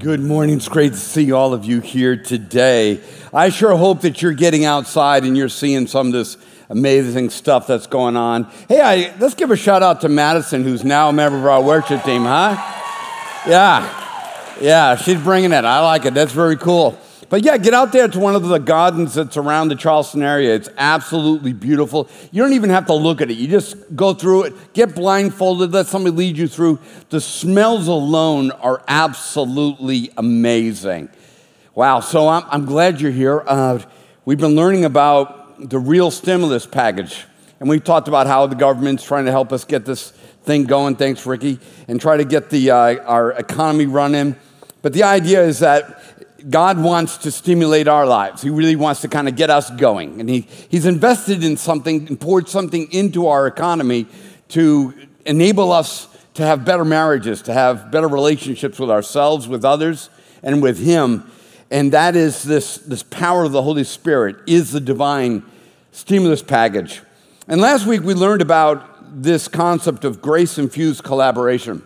Good morning. It's great to see all of you here today. I sure hope that you're getting outside and you're seeing some of this amazing stuff that's going on. Hey, I, let's give a shout out to Madison, who's now a member of our worship team, huh? Yeah. Yeah, she's bringing it. I like it. That's very cool. But yeah, get out there to one of the gardens that's around the Charleston area. It's absolutely beautiful. You don't even have to look at it. You just go through it, get blindfolded, let somebody lead you through. The smells alone are absolutely amazing. Wow, so I'm, I'm glad you're here. Uh, we've been learning about the real stimulus package, and we talked about how the government's trying to help us get this thing going. Thanks, Ricky, and try to get the, uh, our economy running. But the idea is that God wants to stimulate our lives. He really wants to kind of get us going. And he, He's invested in something and poured something into our economy to enable us to have better marriages, to have better relationships with ourselves, with others, and with Him. And that is this, this power of the Holy Spirit, is the divine stimulus package. And last week we learned about this concept of grace infused collaboration.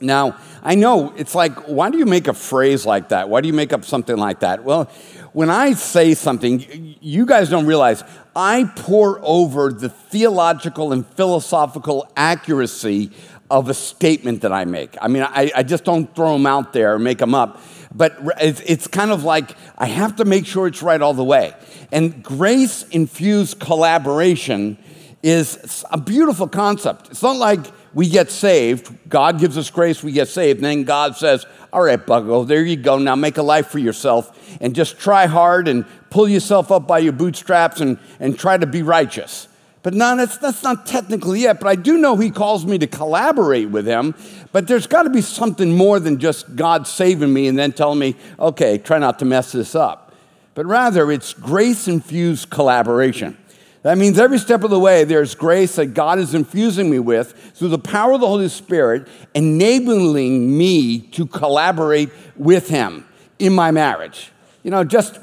Now, I know it's like, why do you make a phrase like that? Why do you make up something like that? Well, when I say something, you guys don't realize I pore over the theological and philosophical accuracy of a statement that I make. I mean, I, I just don't throw them out there and make them up. But it's kind of like I have to make sure it's right all the way. And grace infused collaboration is a beautiful concept. It's not like we get saved, God gives us grace, we get saved, and then God says, All right, Buggo, there you go. Now make a life for yourself and just try hard and pull yourself up by your bootstraps and, and try to be righteous. But no, that's, that's not technically it. But I do know He calls me to collaborate with Him. But there's got to be something more than just God saving me and then telling me, okay, try not to mess this up. But rather, it's grace infused collaboration. That means every step of the way, there's grace that God is infusing me with through the power of the Holy Spirit, enabling me to collaborate with Him in my marriage. You know, just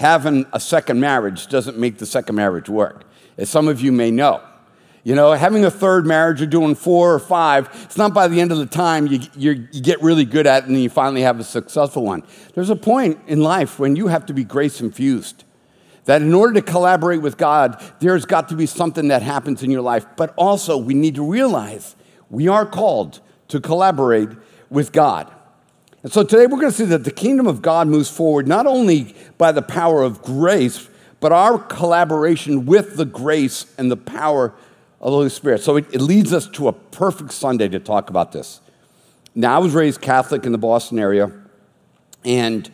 having a second marriage doesn't make the second marriage work, as some of you may know. You know, having a third marriage or doing four or five, it's not by the end of the time you, you get really good at it and you finally have a successful one. There's a point in life when you have to be grace infused. That in order to collaborate with God, there's got to be something that happens in your life. But also, we need to realize we are called to collaborate with God. And so today we're going to see that the kingdom of God moves forward not only by the power of grace, but our collaboration with the grace and the power of the Holy Spirit. So it, it leads us to a perfect Sunday to talk about this. Now, I was raised Catholic in the Boston area, and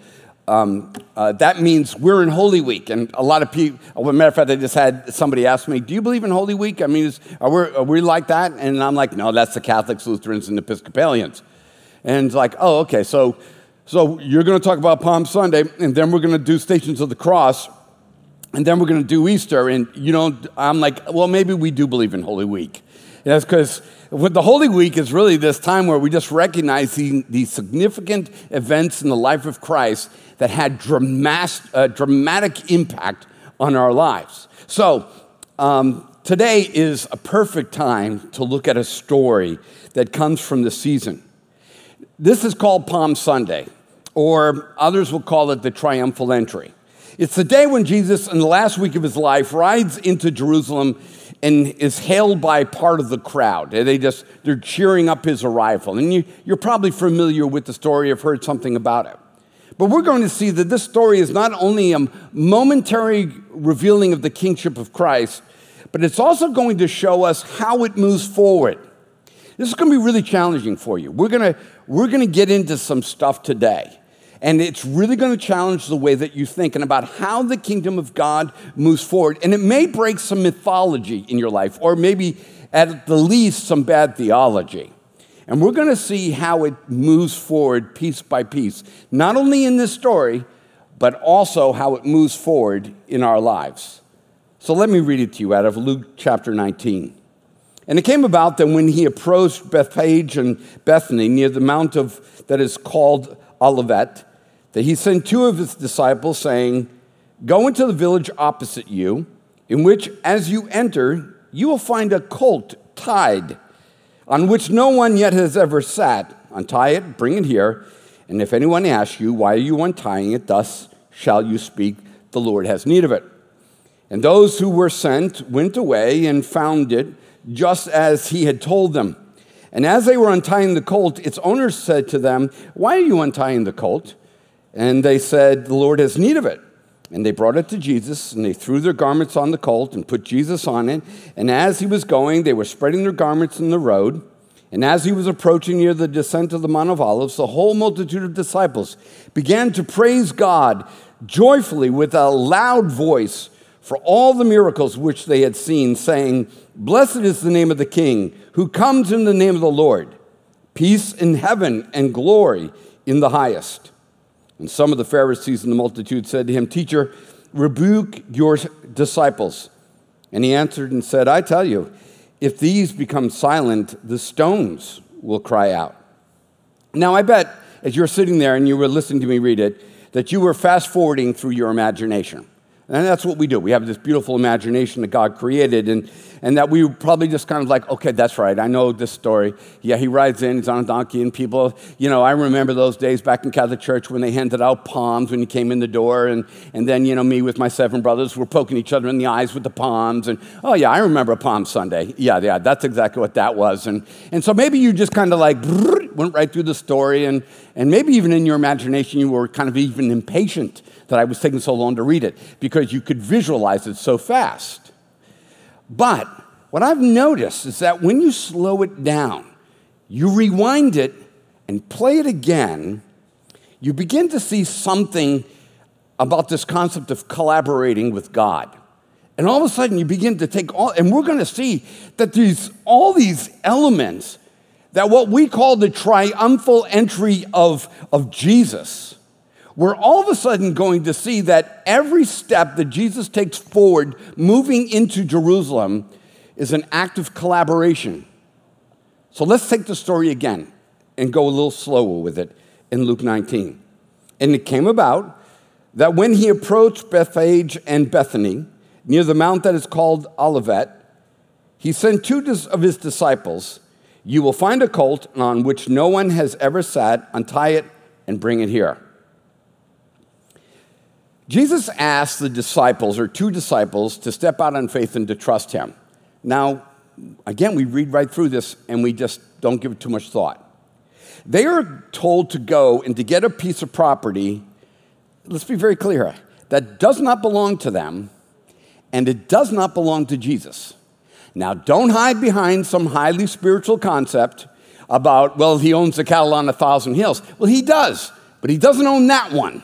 um, uh, that means we're in Holy Week. And a lot of people, as a matter of fact, I just had somebody ask me, Do you believe in Holy Week? I mean, is, are, we, are we like that? And I'm like, No, that's the Catholics, Lutherans, and Episcopalians. And it's like, Oh, okay, so, so you're going to talk about Palm Sunday, and then we're going to do Stations of the Cross, and then we're going to do Easter. And you know, I'm like, Well, maybe we do believe in Holy Week. That's because what the Holy Week is really this time where we just recognize the, the significant events in the life of Christ that had dramatic, uh, dramatic impact on our lives. So, um, today is a perfect time to look at a story that comes from the season. This is called Palm Sunday, or others will call it the triumphal entry. It's the day when Jesus, in the last week of his life, rides into Jerusalem and is hailed by part of the crowd. They just, they're cheering up his arrival. And you, you're probably familiar with the story, you've heard something about it. But we're going to see that this story is not only a momentary revealing of the kingship of Christ, but it's also going to show us how it moves forward. This is going to be really challenging for you. We're going to, we're going to get into some stuff today. And it's really going to challenge the way that you think and about how the kingdom of God moves forward. And it may break some mythology in your life, or maybe at the least some bad theology. And we're going to see how it moves forward piece by piece, not only in this story, but also how it moves forward in our lives. So let me read it to you out of Luke chapter 19. And it came about that when he approached Bethphage and Bethany near the mount of that is called Olivet, that he sent two of his disciples, saying, Go into the village opposite you, in which as you enter, you will find a colt tied on which no one yet has ever sat. Untie it, bring it here. And if anyone asks you, Why are you untying it? Thus shall you speak, The Lord has need of it. And those who were sent went away and found it just as he had told them. And as they were untying the colt, its owner said to them, Why are you untying the colt? And they said, The Lord has need of it. And they brought it to Jesus, and they threw their garments on the colt and put Jesus on it. And as he was going, they were spreading their garments in the road. And as he was approaching near the descent of the Mount of Olives, the whole multitude of disciples began to praise God joyfully with a loud voice for all the miracles which they had seen, saying, Blessed is the name of the King who comes in the name of the Lord. Peace in heaven and glory in the highest. And some of the Pharisees in the multitude said to him, Teacher, rebuke your disciples. And he answered and said, I tell you, if these become silent, the stones will cry out. Now, I bet as you're sitting there and you were listening to me read it, that you were fast forwarding through your imagination. And that's what we do. We have this beautiful imagination that God created, and, and that we probably just kind of like, okay, that's right. I know this story. Yeah, he rides in, he's on a donkey, and people, you know, I remember those days back in Catholic Church when they handed out palms when you came in the door, and, and then, you know, me with my seven brothers were poking each other in the eyes with the palms. And oh, yeah, I remember Palm Sunday. Yeah, yeah, that's exactly what that was. And, and so maybe you just kind of like went right through the story, and, and maybe even in your imagination, you were kind of even impatient that I was taking so long to read it because you could visualize it so fast. But what I've noticed is that when you slow it down, you rewind it and play it again, you begin to see something about this concept of collaborating with God. And all of a sudden, you begin to take all, and we're going to see that these all these elements that what we call the triumphal entry of, of Jesus we're all of a sudden going to see that every step that Jesus takes forward moving into Jerusalem is an act of collaboration. So let's take the story again and go a little slower with it in Luke 19. And it came about that when he approached Bethphage and Bethany, near the mount that is called Olivet, he sent two of his disciples. You will find a colt on which no one has ever sat, untie it, and bring it here. Jesus asked the disciples, or two disciples, to step out on faith and to trust him. Now, again, we read right through this and we just don't give it too much thought. They are told to go and to get a piece of property, let's be very clear, that does not belong to them and it does not belong to Jesus. Now, don't hide behind some highly spiritual concept about, well, he owns the cattle on a thousand hills. Well, he does, but he doesn't own that one.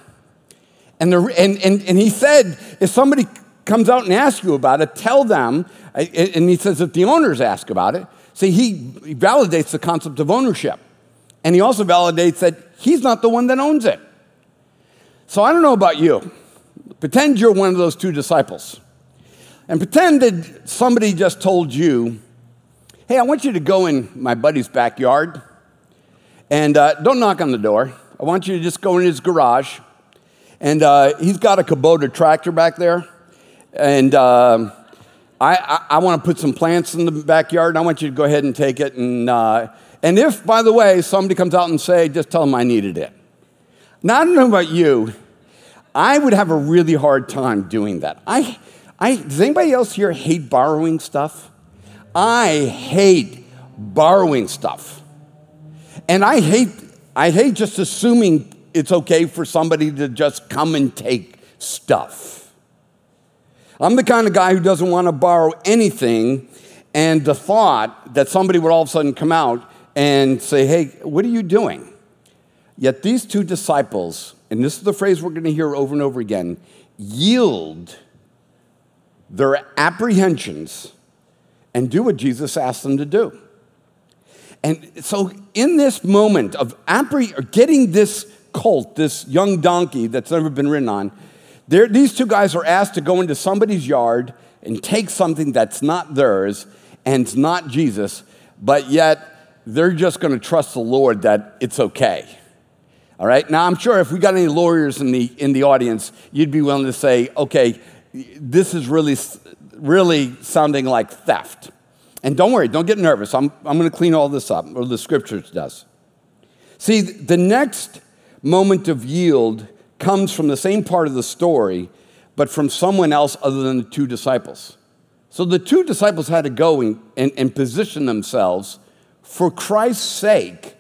And, the, and, and, and he said, if somebody comes out and asks you about it, tell them. And he says, if the owners ask about it, see, he validates the concept of ownership. And he also validates that he's not the one that owns it. So I don't know about you. Pretend you're one of those two disciples. And pretend that somebody just told you, hey, I want you to go in my buddy's backyard and uh, don't knock on the door. I want you to just go in his garage and uh, he's got a Kubota tractor back there. And uh, I, I, I want to put some plants in the backyard, and I want you to go ahead and take it. And, uh, and if, by the way, somebody comes out and say, just tell them I needed it. Now, I don't know about you. I would have a really hard time doing that. I, I, does anybody else here hate borrowing stuff? I hate borrowing stuff. And I hate, I hate just assuming it's okay for somebody to just come and take stuff. I'm the kind of guy who doesn't want to borrow anything, and the thought that somebody would all of a sudden come out and say, Hey, what are you doing? Yet these two disciples, and this is the phrase we're going to hear over and over again, yield their apprehensions and do what Jesus asked them to do. And so, in this moment of appreh- getting this colt, this young donkey that's never been ridden on, these two guys are asked to go into somebody's yard and take something that's not theirs and it's not Jesus, but yet they're just going to trust the Lord that it's okay. All right? Now, I'm sure if we got any lawyers in the, in the audience, you'd be willing to say, okay, this is really, really sounding like theft. And don't worry, don't get nervous. I'm, I'm going to clean all this up, or the scriptures does. See, the next moment of yield comes from the same part of the story, but from someone else other than the two disciples. So the two disciples had to go and, and, and position themselves for Christ's sake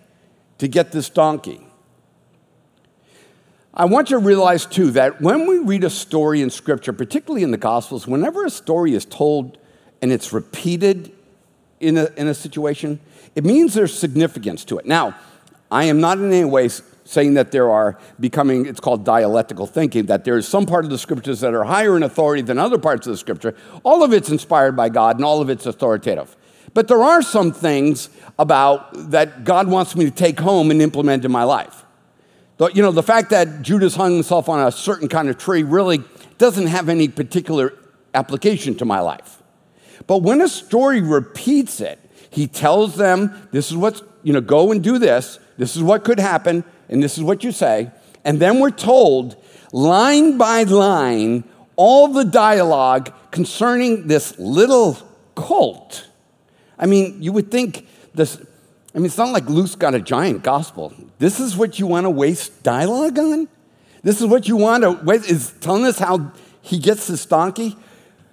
to get this donkey. I want you to realize too that when we read a story in Scripture, particularly in the Gospels, whenever a story is told and it's repeated in a, in a situation, it means there's significance to it. Now, I am not in any way saying that there are becoming, it's called dialectical thinking, that there is some part of the scriptures that are higher in authority than other parts of the scripture. All of it's inspired by God and all of it's authoritative. But there are some things about that God wants me to take home and implement in my life. You know, the fact that Judas hung himself on a certain kind of tree really doesn't have any particular application to my life. But when a story repeats it, he tells them, this is what's, you know, go and do this, this is what could happen, and this is what you say. And then we're told, line by line, all the dialogue concerning this little cult. I mean, you would think this, I mean, it's not like Luke's got a giant gospel. This is what you want to waste dialogue on? This is what you want to waste, is telling us how he gets this donkey?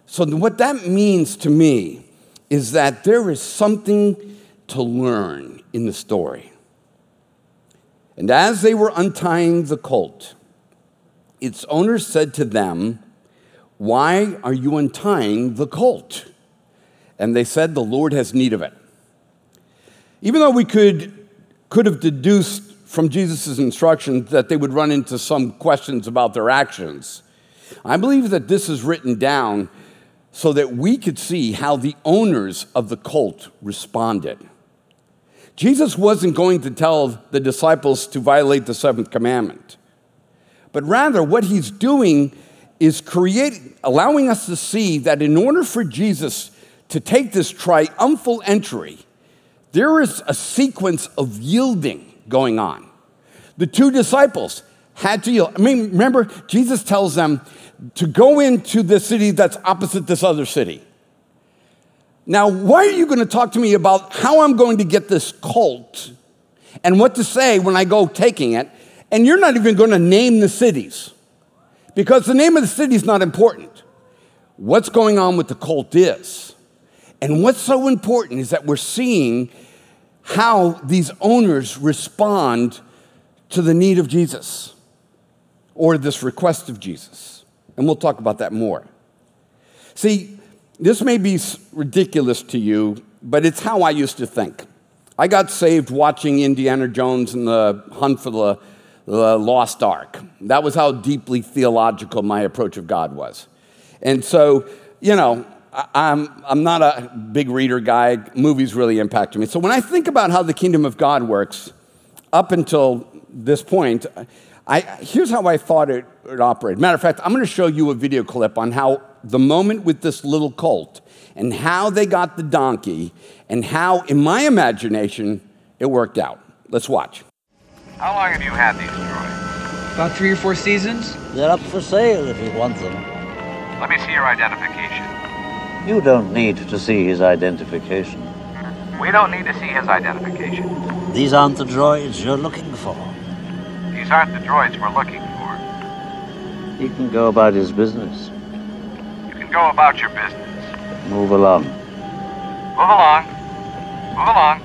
So, what that means to me is that there is something to learn in the story. And as they were untying the colt, its owner said to them, Why are you untying the colt? And they said, The Lord has need of it. Even though we could, could have deduced from Jesus' instructions that they would run into some questions about their actions, I believe that this is written down so that we could see how the owners of the cult responded. Jesus wasn't going to tell the disciples to violate the seventh commandment, but rather what he's doing is creating, allowing us to see that in order for Jesus to take this triumphal entry, there is a sequence of yielding going on. The two disciples had to yield. I mean, remember, Jesus tells them to go into the city that's opposite this other city. Now, why are you going to talk to me about how I'm going to get this colt and what to say when I go taking it? And you're not even going to name the cities because the name of the city is not important. What's going on with the colt is. And what's so important is that we're seeing how these owners respond to the need of Jesus or this request of Jesus. And we'll talk about that more. See, this may be ridiculous to you, but it's how I used to think. I got saved watching Indiana Jones and the hunt for the, the Lost Ark. That was how deeply theological my approach of God was. And so, you know, I'm, I'm not a big reader guy. Movies really impacted me. So when I think about how the kingdom of God works, up until this point, I, here's how I thought it, it operated. Matter of fact, I'm going to show you a video clip on how the moment with this little colt and how they got the donkey and how, in my imagination, it worked out. Let's watch. How long have you had these droids? About three or four seasons. They're up for sale if you want them. Let me see your identification. You don't need to see his identification. We don't need to see his identification. These aren't the droids you're looking for. These aren't the droids we're looking for. He can go about his business. You can go about your business. Move along. Move along. Move along.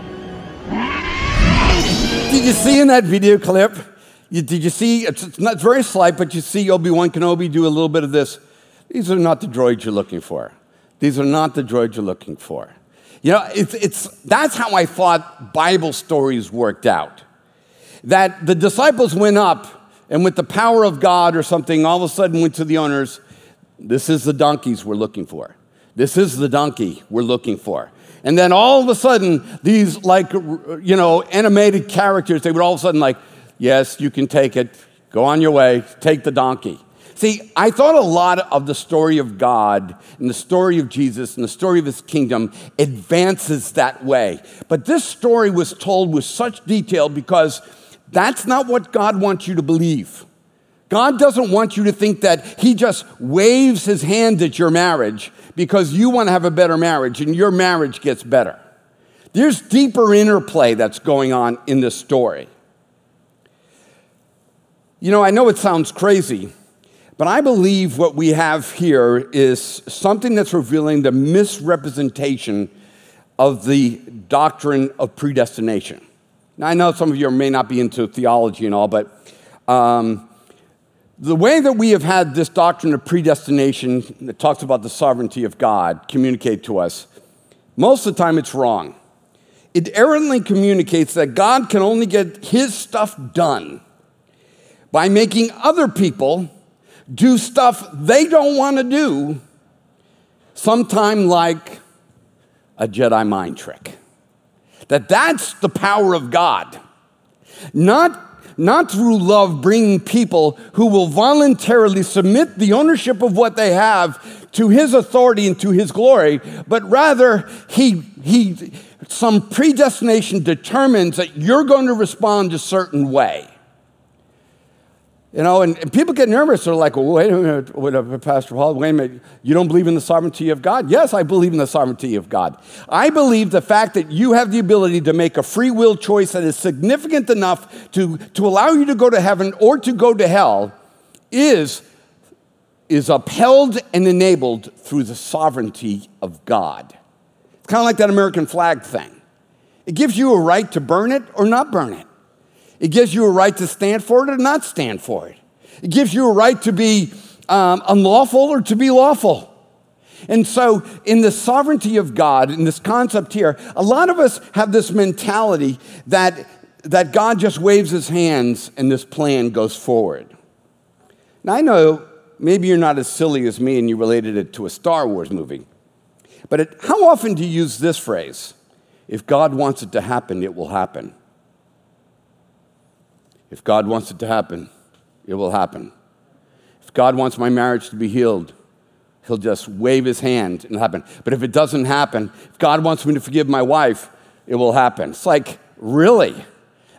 Did you see in that video clip? You, did you see? It's, it's not very slight, but you see Obi Wan Kenobi do a little bit of this. These are not the droids you're looking for. These are not the droids you're looking for. You know, it's, it's, that's how I thought Bible stories worked out that the disciples went up and with the power of God or something, all of a sudden went to the owners, this is the donkeys we're looking for. This is the donkey we're looking for. And then all of a sudden, these like, you know, animated characters, they would all of a sudden like, yes, you can take it. Go on your way. Take the donkey. See, I thought a lot of the story of God and the story of Jesus and the story of his kingdom advances that way. But this story was told with such detail because that's not what God wants you to believe. God doesn't want you to think that He just waves His hand at your marriage because you want to have a better marriage and your marriage gets better. There's deeper interplay that's going on in this story. You know, I know it sounds crazy, but I believe what we have here is something that's revealing the misrepresentation of the doctrine of predestination. Now, I know some of you may not be into theology and all, but um, the way that we have had this doctrine of predestination that talks about the sovereignty of God communicate to us, most of the time it's wrong. It errantly communicates that God can only get his stuff done by making other people do stuff they don't want to do, sometime like a Jedi mind trick. That that's the power of God. Not not through love bringing people who will voluntarily submit the ownership of what they have to his authority and to his glory, but rather he, he, some predestination determines that you're going to respond a certain way. You know, and, and, people get nervous. They're like, well, wait a minute, wait a minute, Pastor Paul, wait a minute. You don't believe in the sovereignty of God? Yes, I believe in the sovereignty of God. I believe the fact that you have the ability to make a free will choice that is significant enough to, to allow you to go to heaven or to go to hell is, is upheld and enabled through the sovereignty of God. It's kind of like that American flag thing. It gives you a right to burn it or not burn it. It gives you a right to stand for it or not stand for it. It gives you a right to be um, unlawful or to be lawful. And so, in the sovereignty of God, in this concept here, a lot of us have this mentality that, that God just waves his hands and this plan goes forward. Now, I know maybe you're not as silly as me and you related it to a Star Wars movie, but it, how often do you use this phrase? If God wants it to happen, it will happen. If God wants it to happen, it will happen. If God wants my marriage to be healed, He'll just wave His hand and it'll happen. But if it doesn't happen, if God wants me to forgive my wife, it will happen. It's like, really?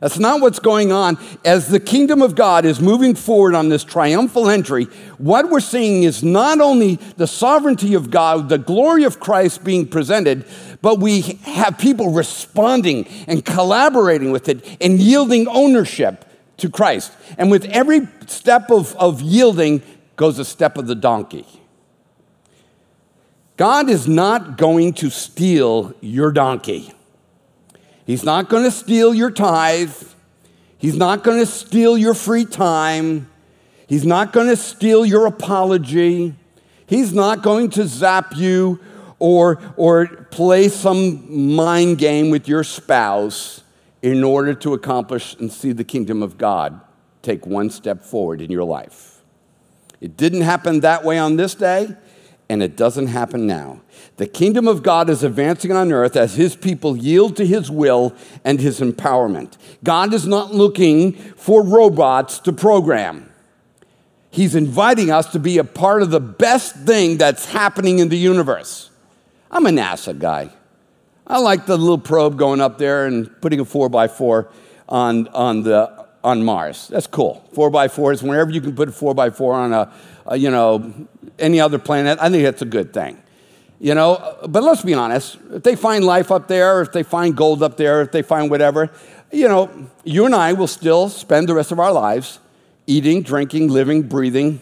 That's not what's going on. As the kingdom of God is moving forward on this triumphal entry, what we're seeing is not only the sovereignty of God, the glory of Christ being presented, but we have people responding and collaborating with it and yielding ownership to Christ. And with every step of, of yielding goes a step of the donkey. God is not going to steal your donkey. He's not going to steal your tithe. He's not going to steal your free time. He's not going to steal your apology. He's not going to zap you or, or play some mind game with your spouse in order to accomplish and see the kingdom of God take one step forward in your life. It didn't happen that way on this day, and it doesn't happen now. The kingdom of God is advancing on earth as his people yield to his will and his empowerment. God is not looking for robots to program. He's inviting us to be a part of the best thing that's happening in the universe. I'm a NASA guy. I like the little probe going up there and putting a four by four on, on, the, on Mars. That's cool. Four by four is whenever you can put a four by four on a, a, you know, any other planet, I think that's a good thing. You know, but let's be honest. If they find life up there, if they find gold up there, if they find whatever, you know, you and I will still spend the rest of our lives eating, drinking, living, breathing,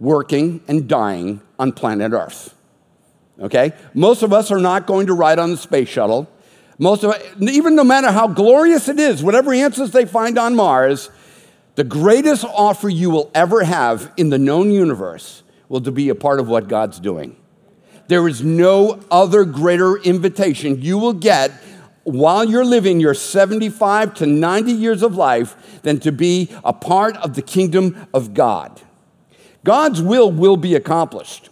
working, and dying on planet Earth okay? Most of us are not going to ride on the space shuttle. Most of even no matter how glorious it is, whatever answers they find on Mars, the greatest offer you will ever have in the known universe will to be a part of what God's doing. There is no other greater invitation you will get while you're living your 75 to 90 years of life than to be a part of the kingdom of God. God's will will be accomplished.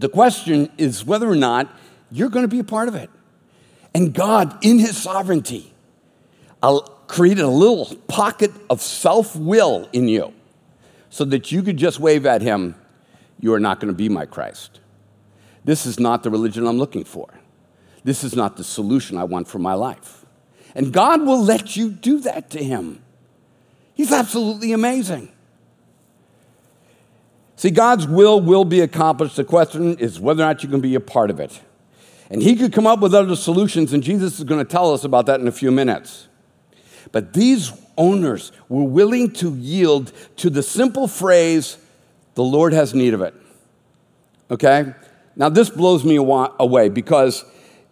The question is whether or not you're going to be a part of it. And God, in His sovereignty, created a little pocket of self will in you so that you could just wave at Him, You are not going to be my Christ. This is not the religion I'm looking for. This is not the solution I want for my life. And God will let you do that to Him. He's absolutely amazing. See, God's will will be accomplished. The question is whether or not you can be a part of it. And He could come up with other solutions, and Jesus is going to tell us about that in a few minutes. But these owners were willing to yield to the simple phrase, the Lord has need of it. Okay? Now, this blows me away because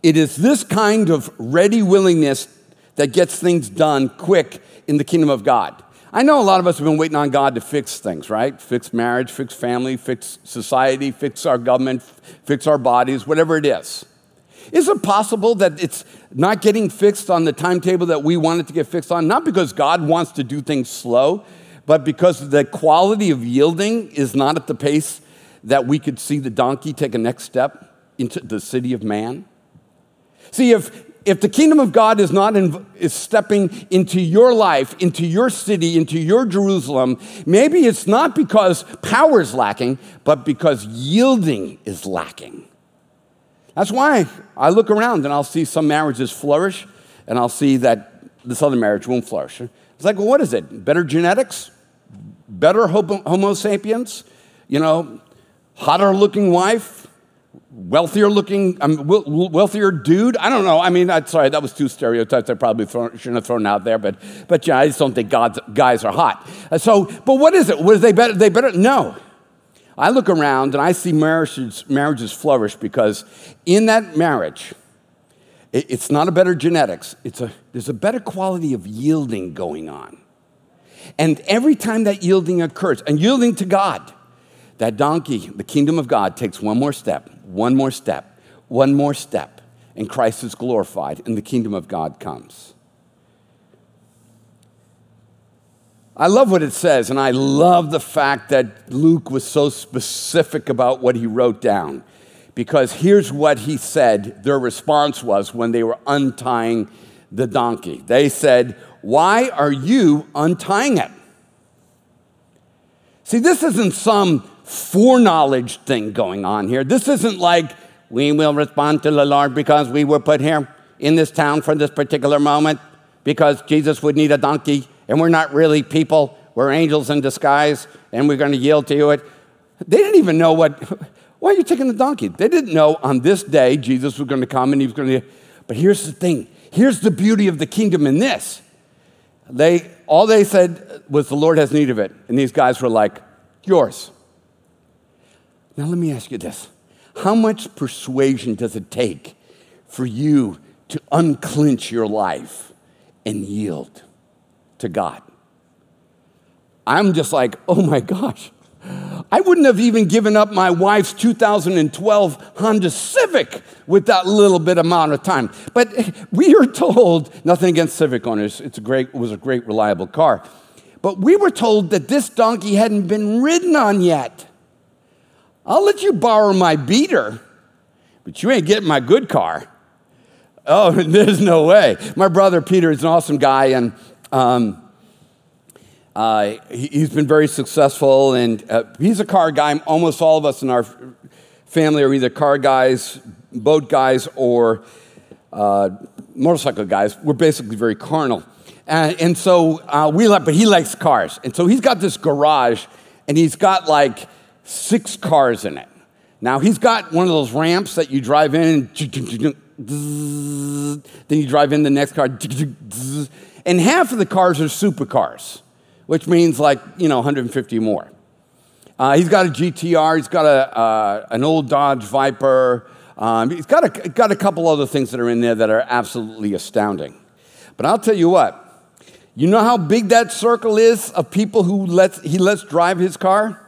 it is this kind of ready willingness that gets things done quick in the kingdom of God. I know a lot of us have been waiting on God to fix things, right? Fix marriage, fix family, fix society, fix our government, fix our bodies, whatever it is. Is it possible that it's not getting fixed on the timetable that we want it to get fixed on? Not because God wants to do things slow, but because the quality of yielding is not at the pace that we could see the donkey take a next step into the city of man? See, if, if the kingdom of God is not in, is stepping into your life, into your city, into your Jerusalem, maybe it's not because power is lacking, but because yielding is lacking. That's why I look around and I'll see some marriages flourish, and I'll see that this other marriage won't flourish. It's like, well, what is it? Better genetics? Better Homo sapiens? You know, hotter looking wife? Wealthier looking, um, wealthier dude? I don't know. I mean, I'm sorry, that was two stereotypes I probably shouldn't have thrown out there, but, but yeah, I just don't think God's, guys are hot. Uh, so, but what is it? Was they better? They better? No. I look around and I see marriages, marriages flourish because in that marriage, it, it's not a better genetics, it's a, there's a better quality of yielding going on. And every time that yielding occurs, and yielding to God, that donkey, the kingdom of God, takes one more step, one more step, one more step, and Christ is glorified, and the kingdom of God comes. I love what it says, and I love the fact that Luke was so specific about what he wrote down. Because here's what he said their response was when they were untying the donkey. They said, Why are you untying it? See, this isn't some foreknowledge thing going on here. This isn't like, we will respond to the Lord because we were put here in this town for this particular moment because Jesus would need a donkey and we're not really people, we're angels in disguise, and we're going to yield to. It. They didn't even know what, why are you taking the donkey? They didn't know on this day Jesus was going to come and he was going to, but here's the thing. Here's the beauty of the kingdom in this. They, all they said was the Lord has need of it. And these guys were like, yours. Now let me ask you this. How much persuasion does it take for you to unclench your life and yield? to God. I'm just like, oh my gosh. I wouldn't have even given up my wife's 2012 Honda Civic with that little bit amount of time. But we are told, nothing against Civic owners, it's a great, it was a great, reliable car. But we were told that this donkey hadn't been ridden on yet. I'll let you borrow my beater, but you ain't getting my good car. Oh, there's no way. My brother Peter is an awesome guy, and um, uh, he, has been very successful, and uh, he's a car guy. Almost all of us in our family are either car guys, boat guys, or uh, motorcycle guys. We're basically very carnal. And, so uh, we like, but he likes cars. And so he's got this garage, and he's got like six cars in it. Now he's got one of those ramps that you drive in, then you drive in the next car, and half of the cars are supercars, which means like, you know, 150 more. Uh, he's got a GTR, he's got a, uh, an old Dodge Viper, um, he's got a, got a couple other things that are in there that are absolutely astounding. But I'll tell you what, you know how big that circle is of people who lets, he lets drive his car?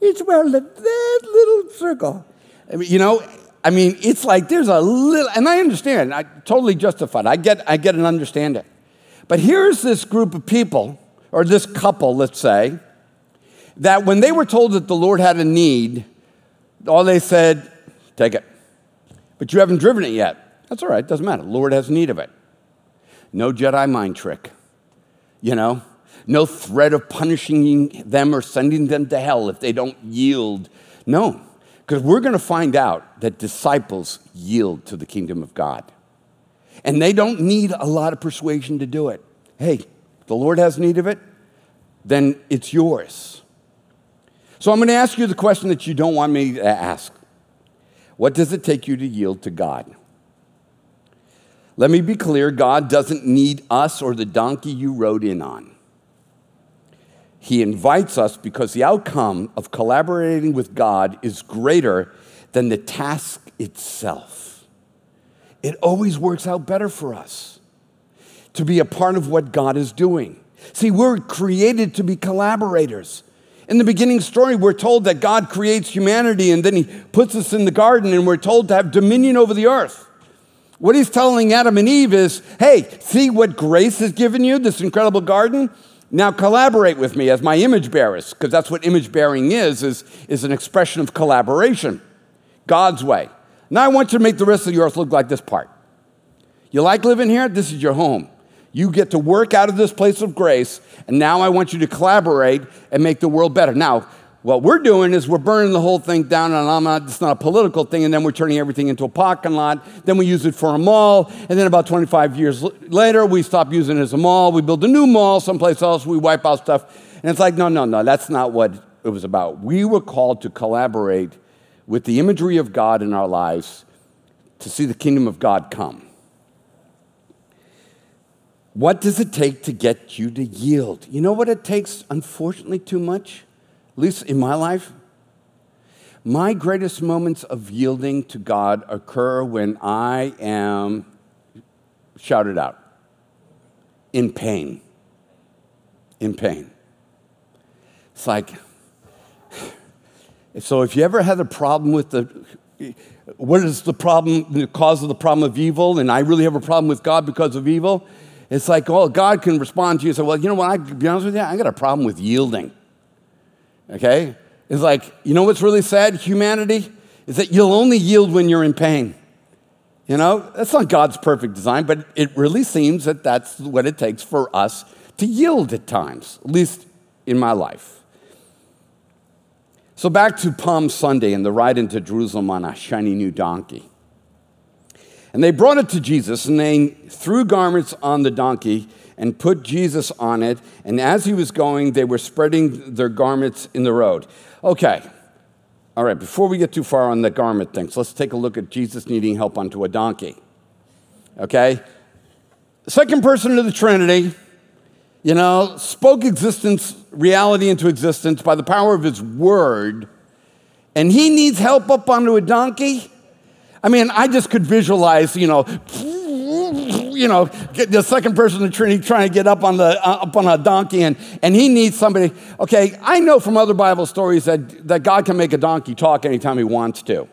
It's well that little circle. I mean, you know, I mean, it's like there's a little, and I understand, I totally justified. I get, I get and understand it. But here's this group of people, or this couple, let's say, that when they were told that the Lord had a need, all they said, take it. But you haven't driven it yet. That's all right, doesn't matter. The Lord has need of it. No Jedi mind trick, you know? No threat of punishing them or sending them to hell if they don't yield. No, because we're going to find out that disciples yield to the kingdom of God. And they don't need a lot of persuasion to do it. Hey, the Lord has need of it, then it's yours. So I'm going to ask you the question that you don't want me to ask What does it take you to yield to God? Let me be clear God doesn't need us or the donkey you rode in on. He invites us because the outcome of collaborating with God is greater than the task itself. It always works out better for us to be a part of what God is doing. See, we're created to be collaborators. In the beginning story, we're told that God creates humanity and then he puts us in the garden and we're told to have dominion over the earth. What he's telling Adam and Eve is hey, see what grace has given you, this incredible garden? Now collaborate with me as my image bearers, because that's what image bearing is, is, is an expression of collaboration. God's way. Now I want you to make the rest of the earth look like this part. You like living here? This is your home. You get to work out of this place of grace, and now I want you to collaborate and make the world better. Now, what we're doing is we're burning the whole thing down, and I'm not, it's not a political thing, and then we're turning everything into a parking lot. Then we use it for a mall, and then about 25 years later, we stop using it as a mall. We build a new mall someplace else, we wipe out stuff. And it's like, no, no, no, that's not what it was about. We were called to collaborate with the imagery of God in our lives to see the kingdom of God come. What does it take to get you to yield? You know what it takes, unfortunately, too much? At least in my life? My greatest moments of yielding to God occur when I am shouted out in pain. In pain. It's like, so if you ever had a problem with the, what is the problem, the cause of the problem of evil, and I really have a problem with God because of evil, it's like, oh, God can respond to you and say, well, you know what, I, to be honest with you, I got a problem with yielding. Okay? It's like, you know what's really sad, humanity? Is that you'll only yield when you're in pain. You know, that's not God's perfect design, but it really seems that that's what it takes for us to yield at times, at least in my life. So back to Palm Sunday and the ride into Jerusalem on a shiny new donkey. And they brought it to Jesus and they threw garments on the donkey and put Jesus on it. And as he was going, they were spreading their garments in the road. Okay. All right, before we get too far on the garment things, let's take a look at Jesus needing help onto a donkey. Okay? Second person of the Trinity, you know, spoke existence, reality into existence by the power of his word, and he needs help up onto a donkey. I mean, I just could visualize, you know, you know, the second person of the Trinity trying to get up on the uh, up on a donkey, and and he needs somebody. Okay, I know from other Bible stories that that God can make a donkey talk anytime He wants to.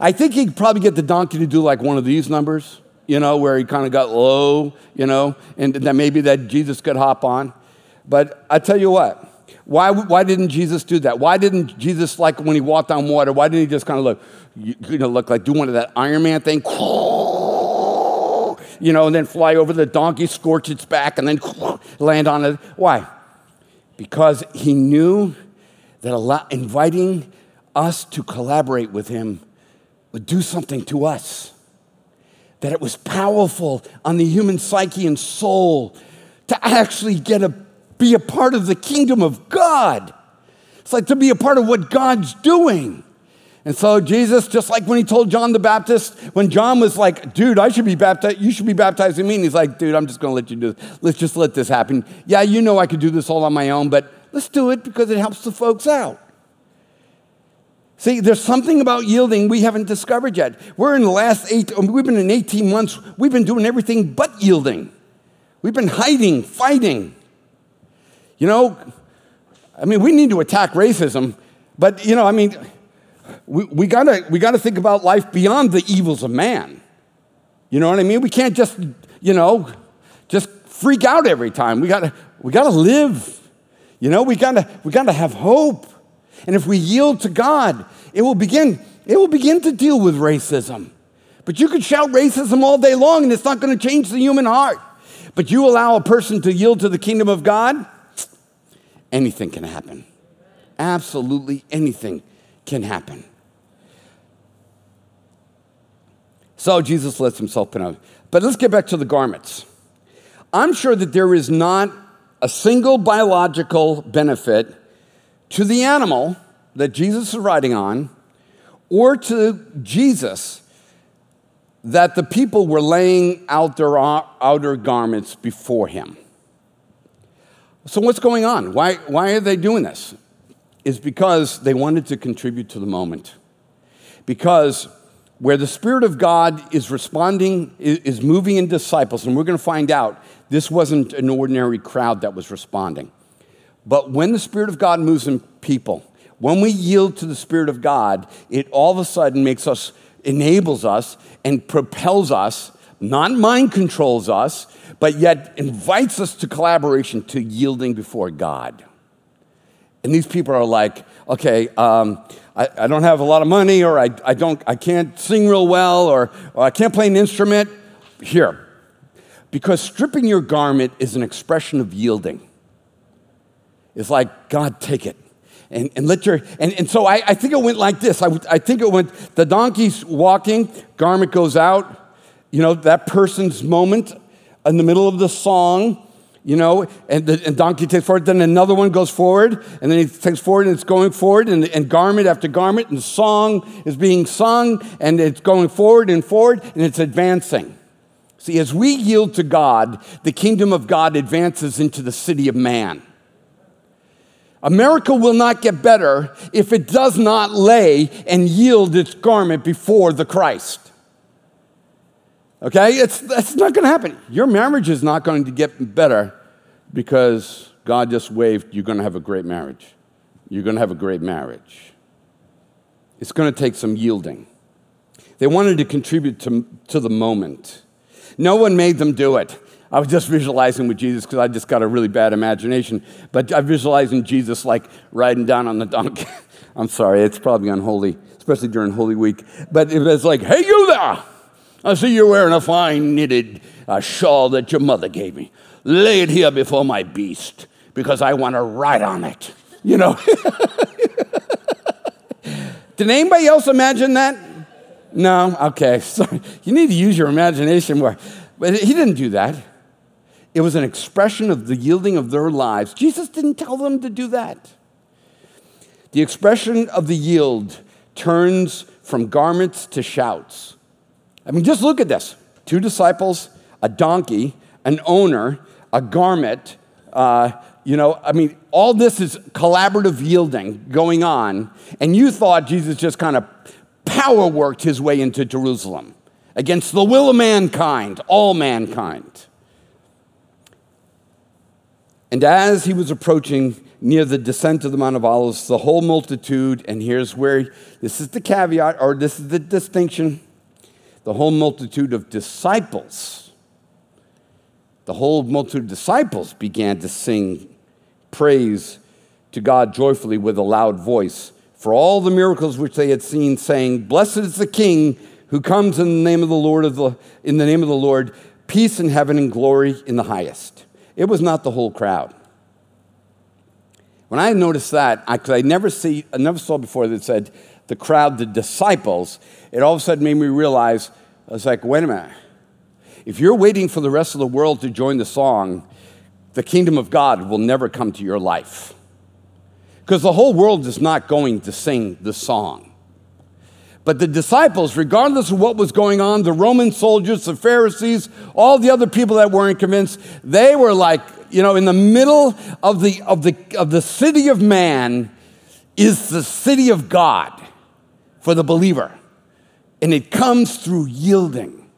I think he could probably get the donkey to do like one of these numbers you know, where he kind of got low, you know, and that maybe that Jesus could hop on. But I tell you what, why, why didn't Jesus do that? Why didn't Jesus, like when he walked on water, why didn't he just kind of look, you know, look like do one of that Iron Man thing, you know, and then fly over the donkey, scorch its back, and then land on it? Why? Because he knew that inviting us to collaborate with him would do something to us that it was powerful on the human psyche and soul to actually get a, be a part of the kingdom of God. It's like to be a part of what God's doing. And so Jesus, just like when he told John the Baptist, when John was like, dude, I should be baptized, you should be baptizing me. And he's like, dude, I'm just gonna let you do this. Let's just let this happen. Yeah, you know I could do this all on my own, but let's do it because it helps the folks out. See, there's something about yielding we haven't discovered yet. We're in the last eight, um, we've been in 18 months, we've been doing everything but yielding. We've been hiding, fighting. You know, I mean, we need to attack racism, but, you know, I mean, we, we, gotta, we gotta think about life beyond the evils of man. You know what I mean? We can't just, you know, just freak out every time. We gotta, we gotta live. You know, we gotta, we gotta have hope. And if we yield to God, it will begin, it will begin to deal with racism. But you could shout racism all day long and it's not to change the human heart. But you allow a person to yield to the kingdom of God, anything can happen. Absolutely anything can happen. So Jesus lets himself on. But let's get back to the garments. I'm sure that there is not a single biological benefit to the animal that Jesus is riding on or to Jesus that the people were laying out their outer garments before him. So, what's going on? Why, why are they doing this? Is because they wanted to contribute to the moment. Because where the Spirit of God is responding, is moving in disciples, and we're going to find out this wasn't an ordinary crowd that was responding. But when the Spirit of God moves in people, when we yield to the Spirit of God, it all of a sudden makes us, enables us, and propels us, not mind controls us, but yet invites us to collaboration, to yielding before God. And these people are like, okay, um, I, I, don't have a lot of money, or I, I, don't, I can't sing real well, or, or I can't play an instrument. Here. Because stripping your garment is an expression of yielding. It's like, God, take it. And, and let your, and, and so I, I think it went like this. I, I think it went, the donkey's walking, garment goes out, you know, that person's moment in the middle of the song, you know, and the and donkey takes forward, then another one goes forward, and then he takes forward and it's going forward, and, and garment after garment, and song is being sung, and it's going forward and forward, and it's advancing. See, as we yield to God, the kingdom of God advances into the city of man. America will not get better if it does not lay and yield its garment before the Christ. Okay? It's, that's not going to happen. Your marriage is not going to get better because God just waved, you're going to have a great marriage. You're going to have a great marriage. It's going to take some yielding. They wanted to contribute to, to the moment. No one made them do it. I was just visualizing with Jesus because I just got a really bad imagination, but I'm visualizing Jesus like riding down on the donkey. I'm sorry, it's probably unholy, especially during Holy Week. But it was like, hey, you there! I see you're wearing a fine knitted uh, shawl that your mother gave me. Lay it here before my beast because I want to ride on it. You know? Did anybody else imagine that? No? Okay. Sorry. You need to use your imagination more. But he didn't do that. It was an expression of the yielding of their lives. Jesus didn't tell them to do that. The expression of the yield turns from garments to shouts. I mean, just look at this two disciples, a donkey, an owner, a garment. Uh, you know, I mean, all this is collaborative yielding going on, and you thought Jesus just kind of power worked his way into Jerusalem against the will of mankind, all mankind. And as he was approaching near the descent of the Mount of Olives, the whole multitude, and here's where this is the caveat, or this is the distinction the whole multitude of disciples, the whole multitude of disciples began to sing praise to God joyfully with a loud voice for all the miracles which they had seen, saying, Blessed is the King who comes in the name of the Lord of the, in the name of the Lord, peace in heaven and glory in the highest. It was not the whole crowd. When I noticed that, I, I never see, I never saw before that said the crowd, the disciples, it all of a sudden made me realize, I was like, wait a minute. If you're waiting for the rest of the world to join the song, the kingdom of God will never come to your life. Because the whole world is not going to sing the song. But the disciples, regardless of what was going on, the Roman soldiers, the Pharisees, all the other people that weren't convinced, they were like, you know, in the middle of the, of the, of the city of man is the city of God for the believer. And it comes through yielding.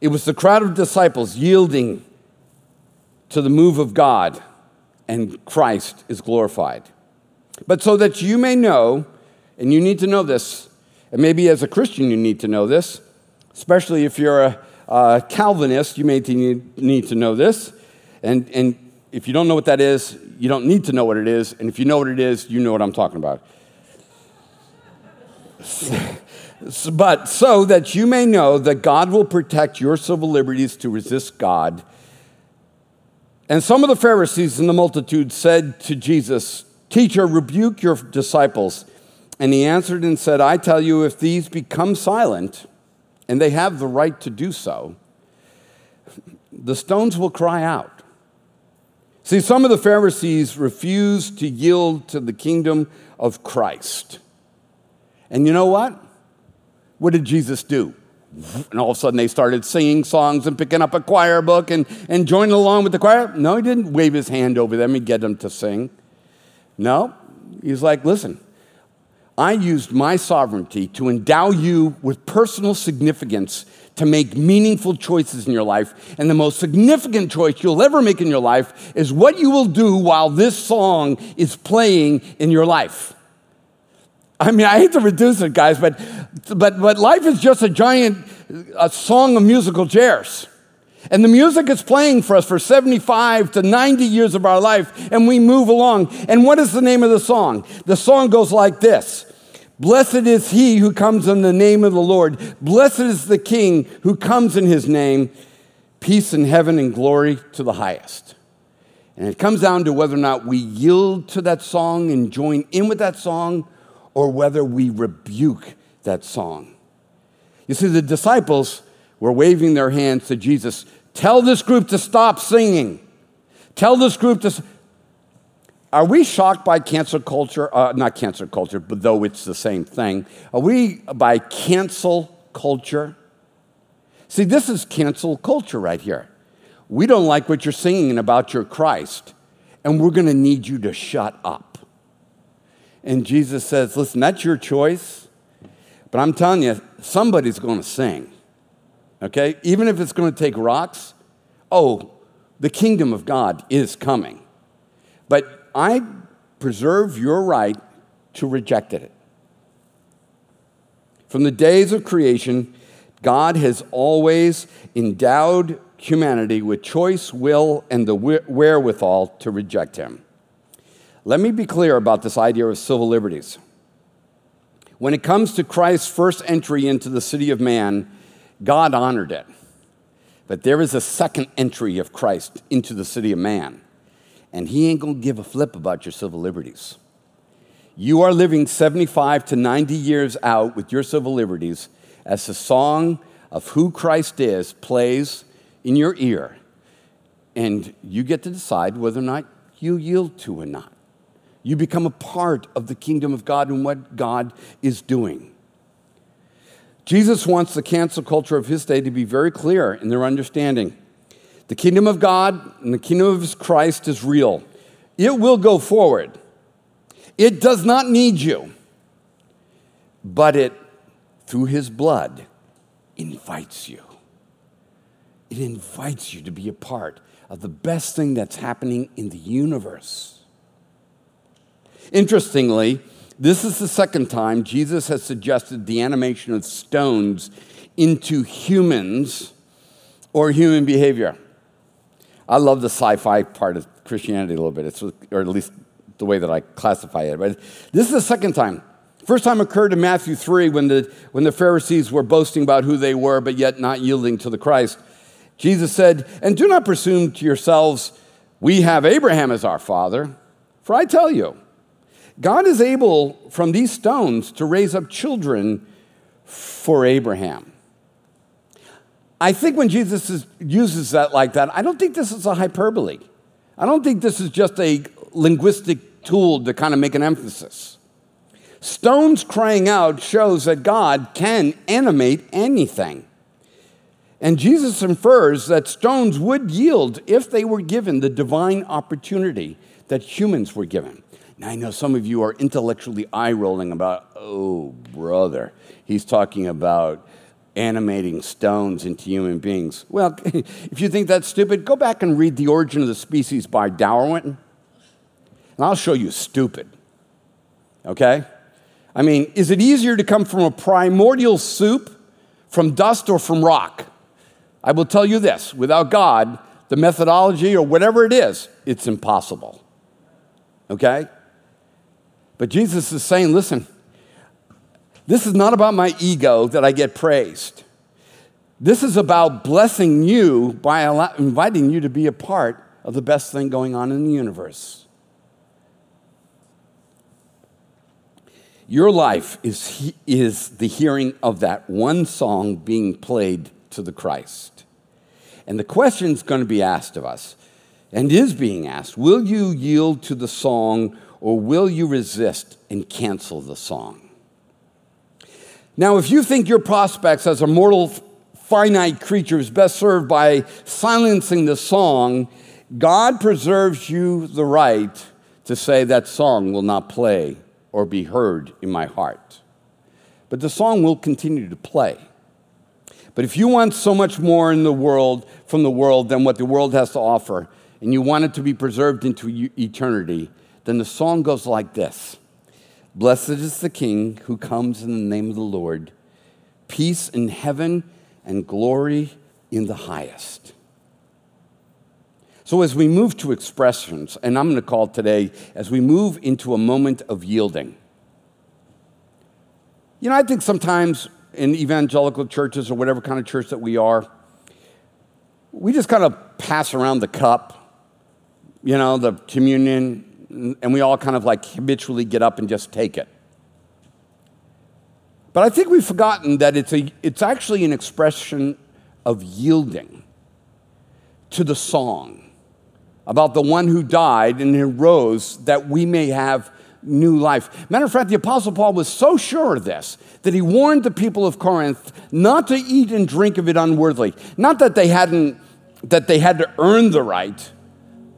It was the crowd of disciples yielding to the move of God, and Christ is glorified. But so that you may know, and you need to know this, and maybe as a Christian you need to know this, especially if you're a, a Calvinist, you may need to know this. And, and if you don't know what that is, you don't need to know what it is. And if you know what it is, you know what I'm talking about. but so that you may know that God will protect your civil liberties to resist God. And some of the Pharisees in the multitude said to Jesus, Teacher, rebuke your disciples. And he answered and said, I tell you, if these become silent, and they have the right to do so, the stones will cry out. See, some of the Pharisees refused to yield to the kingdom of Christ. And you know what? What did Jesus do? And all of a sudden they started singing songs and picking up a choir book and, and joining along with the choir. No, he didn't wave his hand over them and get them to sing. No, he's like, listen, I used my sovereignty to endow you with personal significance to make meaningful choices in your life. And the most significant choice you'll ever make in your life is what you will do while this song is playing in your life. I mean, I hate to reduce it, guys, but, but, but life is just a giant a song of musical chairs. And the music is playing for us for 75 to 90 years of our life, and we move along. And what is the name of the song? The song goes like this Blessed is he who comes in the name of the Lord. Blessed is the King who comes in his name. Peace in heaven and glory to the highest. And it comes down to whether or not we yield to that song and join in with that song, or whether we rebuke that song. You see, the disciples were waving their hands to Jesus. Tell this group to stop singing. Tell this group to. Are we shocked by cancel culture? Uh, not cancel culture, but though it's the same thing. Are we by cancel culture? See, this is cancel culture right here. We don't like what you're singing about your Christ, and we're going to need you to shut up. And Jesus says, Listen, that's your choice, but I'm telling you, somebody's going to sing. Okay? Even if it's going to take rocks, oh, the kingdom of God is coming. But I preserve your right to reject it. From the days of creation, God has always endowed humanity with choice, will, and the wherewithal to reject him. Let me be clear about this idea of civil liberties. When it comes to Christ's first entry into the city of man, God honored it. But there is a second entry of Christ into the city of man, and he ain't gonna give a flip about your civil liberties. You are living 75 to 90 years out with your civil liberties as the song of who Christ is plays in your ear, and you get to decide whether or not you yield to or not. You become a part of the kingdom of God and what God is doing. Jesus wants the cancel culture of his day to be very clear in their understanding. The kingdom of God and the kingdom of Christ is real. It will go forward. It does not need you, but it, through his blood, invites you. It invites you to be a part of the best thing that's happening in the universe. Interestingly, this is the second time Jesus has suggested the animation of stones into humans or human behavior. I love the sci fi part of Christianity a little bit, it's, or at least the way that I classify it. But this is the second time. First time occurred in Matthew 3 when the, when the Pharisees were boasting about who they were, but yet not yielding to the Christ. Jesus said, And do not presume to yourselves, we have Abraham as our father. For I tell you, God is able from these stones to raise up children for Abraham. I think when Jesus is, uses that like that, I don't think this is a hyperbole. I don't think this is just a linguistic tool to kind of make an emphasis. Stones crying out shows that God can animate anything. And Jesus infers that stones would yield if they were given the divine opportunity that humans were given. Now, I know some of you are intellectually eye rolling about, oh, brother, he's talking about animating stones into human beings. Well, if you think that's stupid, go back and read The Origin of the Species by Darwin, and I'll show you stupid. Okay? I mean, is it easier to come from a primordial soup, from dust, or from rock? I will tell you this without God, the methodology or whatever it is, it's impossible. Okay? But Jesus is saying, listen, this is not about my ego that I get praised. This is about blessing you by inviting you to be a part of the best thing going on in the universe. Your life is, is the hearing of that one song being played to the Christ. And the question is going to be asked of us, and is being asked Will you yield to the song or will you resist and cancel the song? Now, if you think your prospects as a mortal, finite creature is best served by silencing the song, God preserves you the right to say that song will not play or be heard in my heart. But the song will continue to play. But if you want so much more in the world from the world than what the world has to offer, and you want it to be preserved into eternity, then the song goes like this. Blessed is the King who comes in the name of the Lord, peace in heaven and glory in the highest. So, as we move to expressions, and I'm going to call today, as we move into a moment of yielding, you know, I think sometimes in evangelical churches or whatever kind of church that we are, we just kind of pass around the cup, you know, the communion, and we all kind of like habitually get up and just take it. But I think we've forgotten that it's, a, it's actually an expression of yielding to the song about the one who died and who rose that we may have new life. Matter of fact, the Apostle Paul was so sure of this that he warned the people of Corinth not to eat and drink of it unworthily. Not that they hadn't, that they had to earn the right.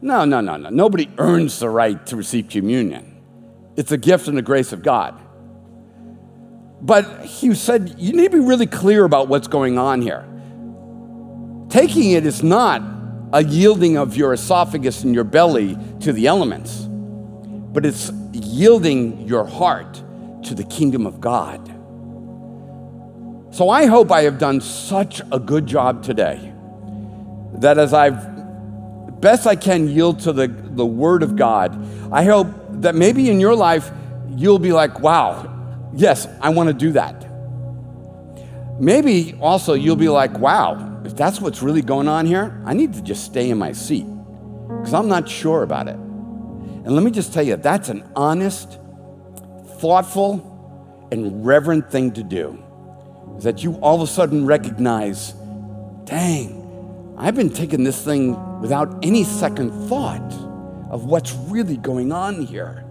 No, no, no, no. Nobody earns the right to receive communion. It's a gift and the grace of God. But he said, you need to be really clear about what's going on here. Taking it is not a yielding of your esophagus and your belly to the elements, but it's yielding your heart to the kingdom of God. So I hope I have done such a good job today that as I've best I can yield to the, the word of God, I hope that maybe in your life you'll be like, wow, yes, I want to do that. Maybe also you'll be like, wow, if that's what's really going on here, I need to just stay in my seat because I'm not sure about it. And let me just tell you, that's an honest, thoughtful, and reverent thing to do. Is that you all of a sudden recognize, dang, I've been taking this thing without any second thought of what's really going on here.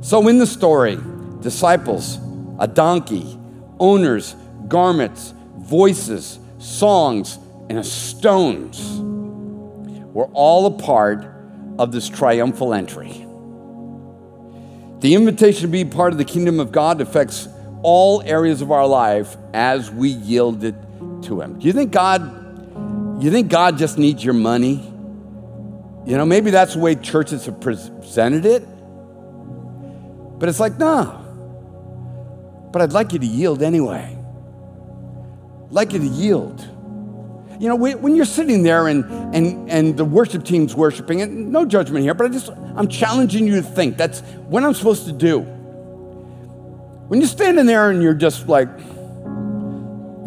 So, in the story, disciples, a donkey, owners, garments, voices, songs, and stones were all a part of this triumphal entry. The invitation to be part of the kingdom of God affects all areas of our life as we yield it to Him. Do you think God, you think God just needs your money? You know, maybe that's the way churches have presented it. But it's like, no. But I'd like you to yield anyway. I'd like you to yield. You know, when you're sitting there and, and, and the worship team's worshiping, and no judgment here, but I just, I'm challenging you to think. That's what I'm supposed to do. When you're standing there and you're just like,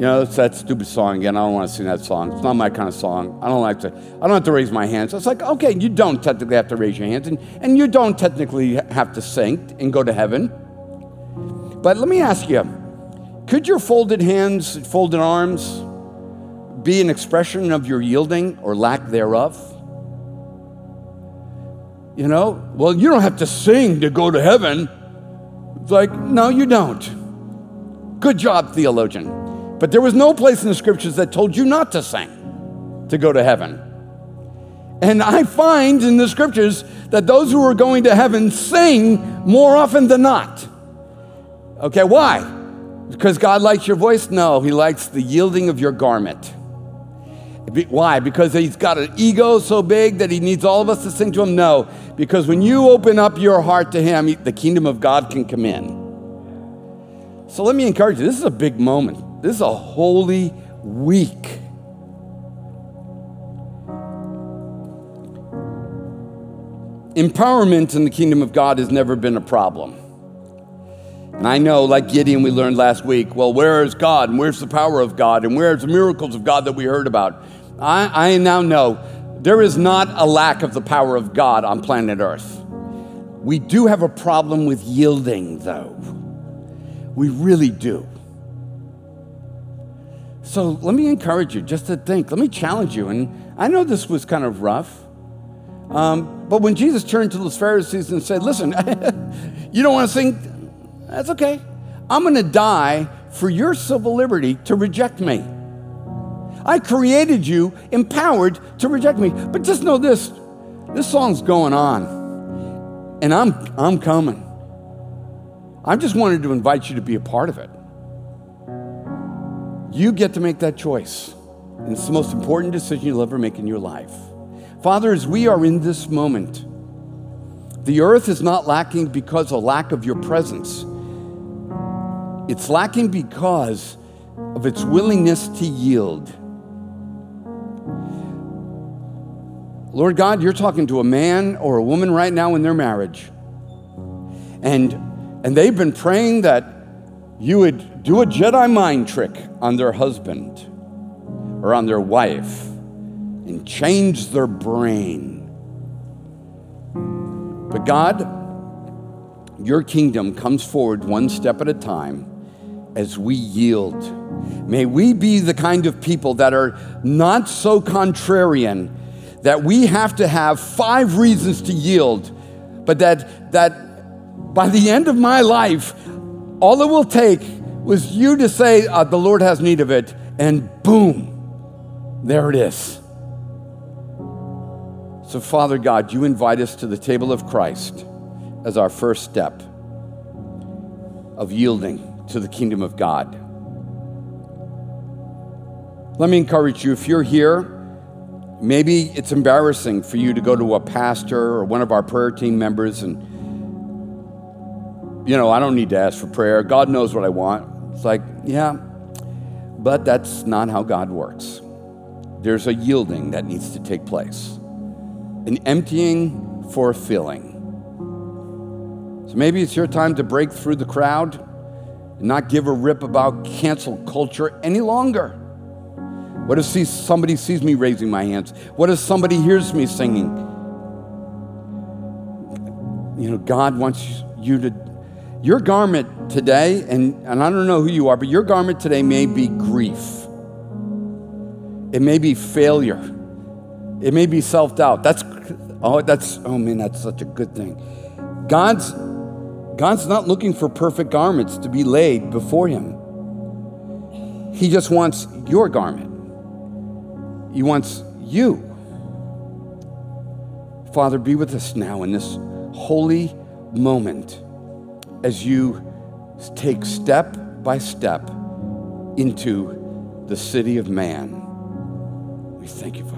you know, it's that stupid song again. I don't want to sing that song. It's not my kind of song. I don't like to, I don't have to raise my hands. It's like, okay, you don't technically have to raise your hands, and, and you don't technically have to sing and go to heaven. But let me ask you could your folded hands, folded arms, be an expression of your yielding or lack thereof? You know, well, you don't have to sing to go to heaven. It's like, no, you don't. Good job, theologian. But there was no place in the scriptures that told you not to sing to go to heaven. And I find in the scriptures that those who are going to heaven sing more often than not. Okay, why? Because God likes your voice? No, He likes the yielding of your garment. Why? Because he's got an ego so big that he needs all of us to sing to him? No, because when you open up your heart to him, the kingdom of God can come in. So let me encourage you this is a big moment. This is a holy week. Empowerment in the kingdom of God has never been a problem. And I know, like Gideon, we learned last week, well, where is God? And where's the power of God? And where's the miracles of God that we heard about? I, I now know there is not a lack of the power of God on planet Earth. We do have a problem with yielding, though. We really do. So let me encourage you just to think. Let me challenge you. And I know this was kind of rough. Um, but when Jesus turned to the Pharisees and said, Listen, you don't want to sing? That's okay. I'm going to die for your civil liberty to reject me. I created you empowered to reject me. But just know this this song's going on, and I'm, I'm coming. I just wanted to invite you to be a part of it. You get to make that choice. And it's the most important decision you'll ever make in your life. Father, as we are in this moment, the earth is not lacking because of lack of your presence. It's lacking because of its willingness to yield. Lord God, you're talking to a man or a woman right now in their marriage. And, and they've been praying that you would do a Jedi mind trick on their husband or on their wife and change their brain. But God, your kingdom comes forward one step at a time as we yield. May we be the kind of people that are not so contrarian that we have to have five reasons to yield, but that, that by the end of my life, all it will take was you to say, uh, The Lord has need of it, and boom, there it is. So, Father God, you invite us to the table of Christ as our first step of yielding to the kingdom of God. Let me encourage you if you're here, Maybe it's embarrassing for you to go to a pastor or one of our prayer team members and, you know, I don't need to ask for prayer. God knows what I want. It's like, yeah, but that's not how God works. There's a yielding that needs to take place, an emptying for a filling. So maybe it's your time to break through the crowd and not give a rip about cancel culture any longer. What if somebody sees me raising my hands? What if somebody hears me singing? You know, God wants you to, your garment today, and, and I don't know who you are, but your garment today may be grief. It may be failure. It may be self doubt. That's, oh, that's, oh man, that's such a good thing. God's, God's not looking for perfect garments to be laid before Him. He just wants your garment. He wants you. Father, be with us now in this holy moment as you take step by step into the city of man. We thank you.